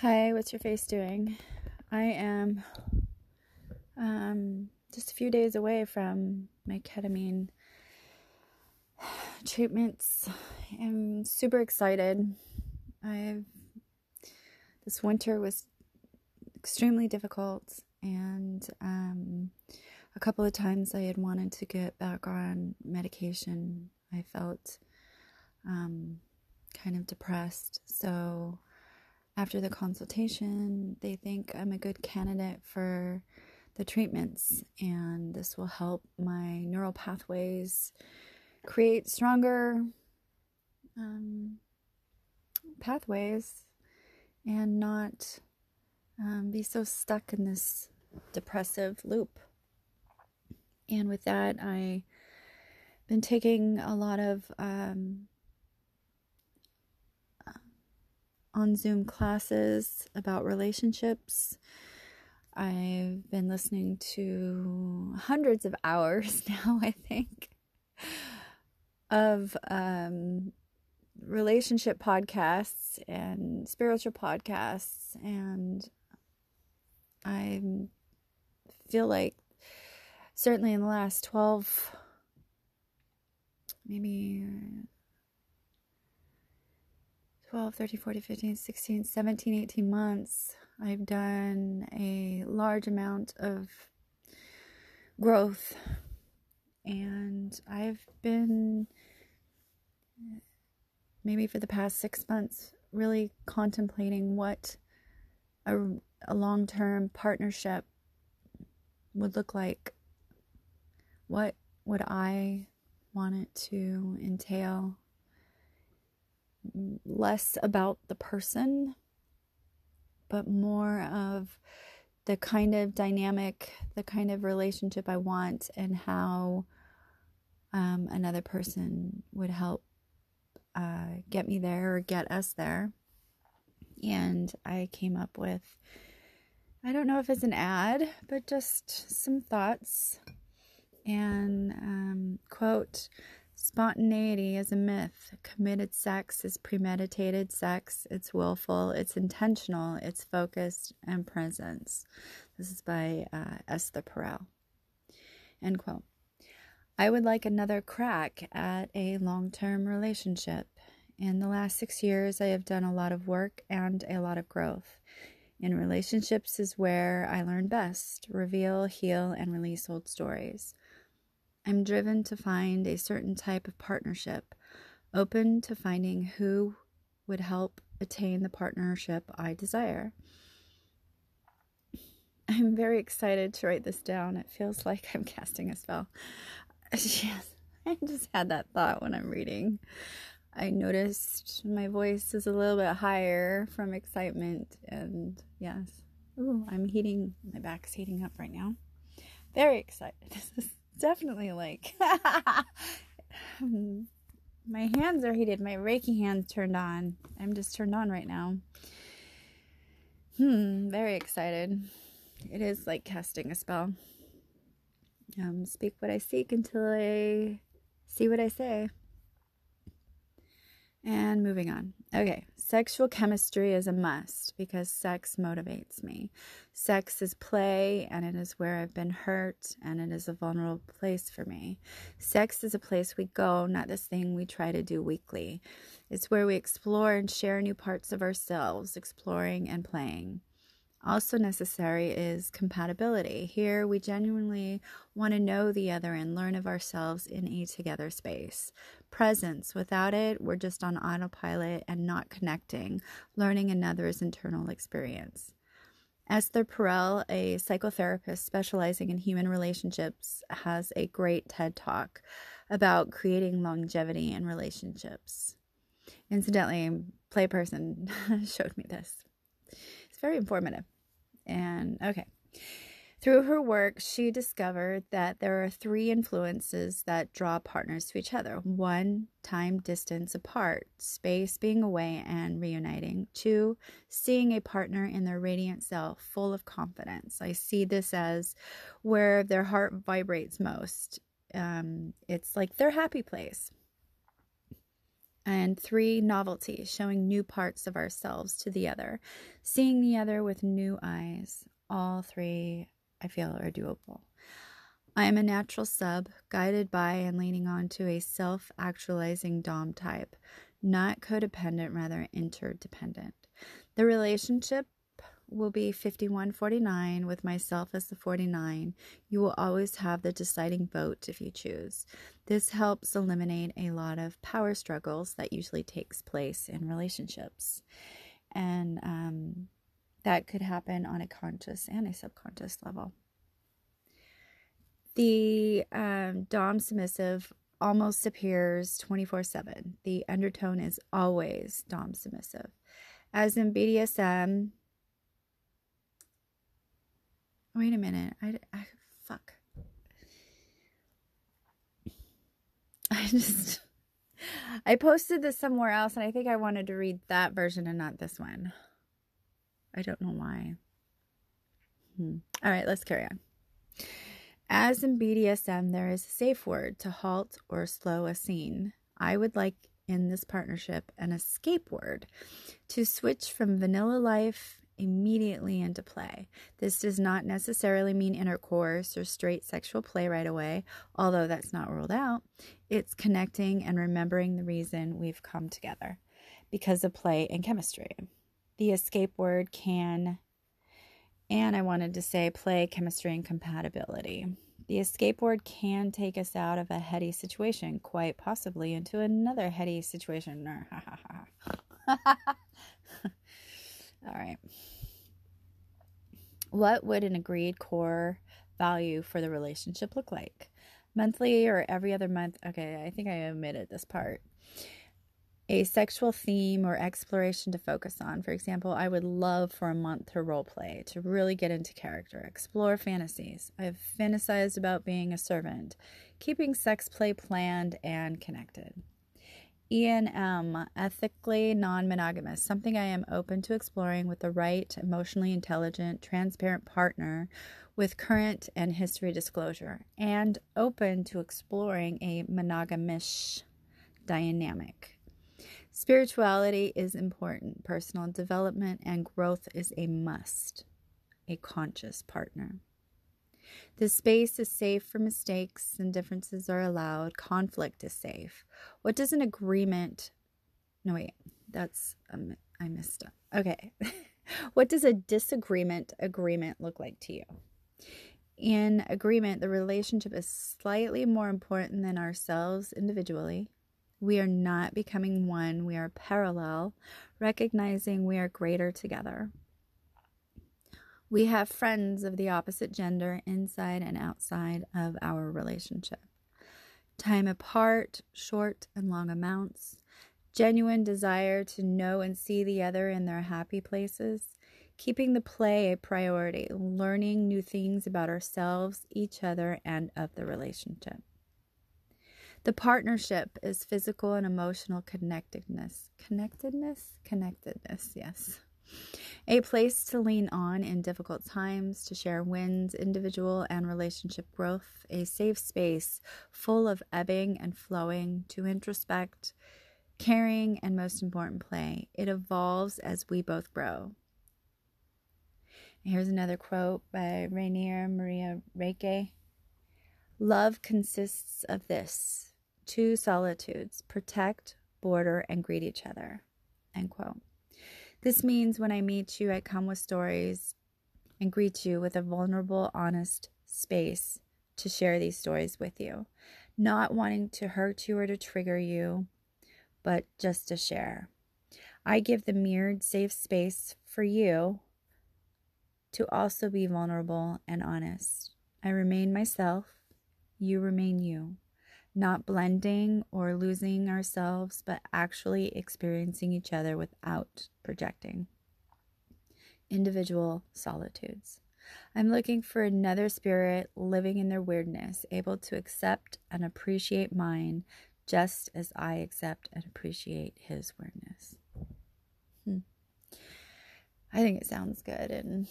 Hi, what's your face doing? I am um, just a few days away from my ketamine treatments. I'm super excited. I've this winter was extremely difficult, and um, a couple of times I had wanted to get back on medication. I felt um, kind of depressed, so after the consultation, they think I'm a good candidate for the treatments, and this will help my neural pathways create stronger um, pathways and not um, be so stuck in this depressive loop. And with that, I've been taking a lot of um, on Zoom classes about relationships. I've been listening to hundreds of hours now, I think, of um, relationship podcasts and spiritual podcasts. And I feel like, certainly in the last 12, maybe 12, 13, 14, 15, 16, 17, 18 months, I've done a large amount of growth. And I've been, maybe for the past six months, really contemplating what a, a long term partnership would look like. What would I want it to entail? Less about the person, but more of the kind of dynamic, the kind of relationship I want, and how um, another person would help uh, get me there or get us there. And I came up with, I don't know if it's an ad, but just some thoughts. And um, quote, Spontaneity is a myth. Committed sex is premeditated sex. It's willful, it's intentional, it's focused, and presence. This is by uh, Esther Perel. End quote. I would like another crack at a long term relationship. In the last six years, I have done a lot of work and a lot of growth. In relationships is where I learn best, reveal, heal, and release old stories. I'm driven to find a certain type of partnership, open to finding who would help attain the partnership I desire. I'm very excited to write this down. It feels like I'm casting a spell. Yes, I just had that thought when I'm reading. I noticed my voice is a little bit higher from excitement, and yes, ooh, I'm heating. My back's heating up right now. Very excited. definitely like my hands are heated. My Reiki hands turned on. I'm just turned on right now. Hmm, very excited. It is like casting a spell. Um, speak what I seek until I see what I say. And moving on. Okay, sexual chemistry is a must because sex motivates me. Sex is play and it is where I've been hurt and it is a vulnerable place for me. Sex is a place we go, not this thing we try to do weekly. It's where we explore and share new parts of ourselves, exploring and playing. Also necessary is compatibility. Here, we genuinely want to know the other and learn of ourselves in a together space. Presence. Without it, we're just on autopilot and not connecting, learning another's internal experience. Esther Perel, a psychotherapist specializing in human relationships, has a great TED talk about creating longevity in relationships. Incidentally, Playperson showed me this. It's very informative. And okay. Through her work, she discovered that there are three influences that draw partners to each other one, time distance apart, space being away and reuniting. Two, seeing a partner in their radiant self, full of confidence. I see this as where their heart vibrates most. Um, it's like their happy place. And three, novelty, showing new parts of ourselves to the other, seeing the other with new eyes. All three, I feel, are doable. I am a natural sub, guided by and leaning on to a self actualizing Dom type, not codependent, rather interdependent. The relationship will be 5149 with myself as the 49. You will always have the deciding vote if you choose. This helps eliminate a lot of power struggles that usually takes place in relationships. And um, that could happen on a conscious and a subconscious level. The um, Dom submissive almost appears 24 7. The undertone is always Dom submissive. As in BDSM, Wait a minute. I, I fuck. I just I posted this somewhere else and I think I wanted to read that version and not this one. I don't know why. Hmm. All right, let's carry on. As in BDSM, there is a safe word to halt or slow a scene. I would like in this partnership an escape word to switch from vanilla life immediately into play. This does not necessarily mean intercourse or straight sexual play right away, although that's not ruled out. It's connecting and remembering the reason we've come together because of play and chemistry. The escape word can, and I wanted to say play, chemistry, and compatibility. The escape word can take us out of a heady situation, quite possibly into another heady situation. All right. What would an agreed core value for the relationship look like? Monthly or every other month? Okay, I think I omitted this part. A sexual theme or exploration to focus on. For example, I would love for a month to role play, to really get into character, explore fantasies. I've fantasized about being a servant, keeping sex play planned and connected. ENM, ethically non monogamous, something I am open to exploring with the right, emotionally intelligent, transparent partner with current and history disclosure, and open to exploring a monogamish dynamic. Spirituality is important, personal development and growth is a must. A conscious partner. The space is safe for mistakes and differences are allowed. Conflict is safe. What does an agreement? No, wait, that's um, I missed it. Okay. what does a disagreement agreement look like to you? In agreement, the relationship is slightly more important than ourselves individually. We are not becoming one, we are parallel, recognizing we are greater together. We have friends of the opposite gender inside and outside of our relationship. Time apart, short and long amounts, genuine desire to know and see the other in their happy places, keeping the play a priority, learning new things about ourselves, each other, and of the relationship. The partnership is physical and emotional connectedness. Connectedness? Connectedness, yes. A place to lean on in difficult times, to share wins, individual and relationship growth, a safe space full of ebbing and flowing, to introspect, caring, and most important, play. It evolves as we both grow. Here's another quote by Rainer Maria Rilke Love consists of this two solitudes protect, border, and greet each other. End quote. This means when I meet you, I come with stories and greet you with a vulnerable, honest space to share these stories with you. Not wanting to hurt you or to trigger you, but just to share. I give the mirrored, safe space for you to also be vulnerable and honest. I remain myself, you remain you not blending or losing ourselves, but actually experiencing each other without projecting. Individual solitudes. I'm looking for another spirit living in their weirdness, able to accept and appreciate mine just as I accept and appreciate his weirdness. Hmm. I think it sounds good. And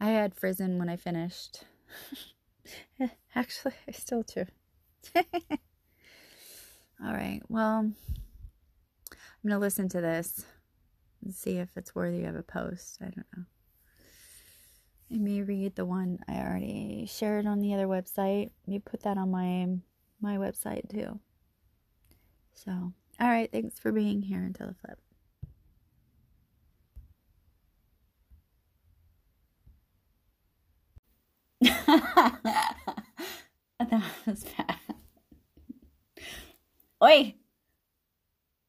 I had Frizzen when I finished. Actually, I still do. All right. Well, I'm going to listen to this and see if it's worthy of a post. I don't know. I may read the one I already shared on the other website. Maybe put that on my my website too. So, all right, thanks for being here until the flip. that was bad. Oi!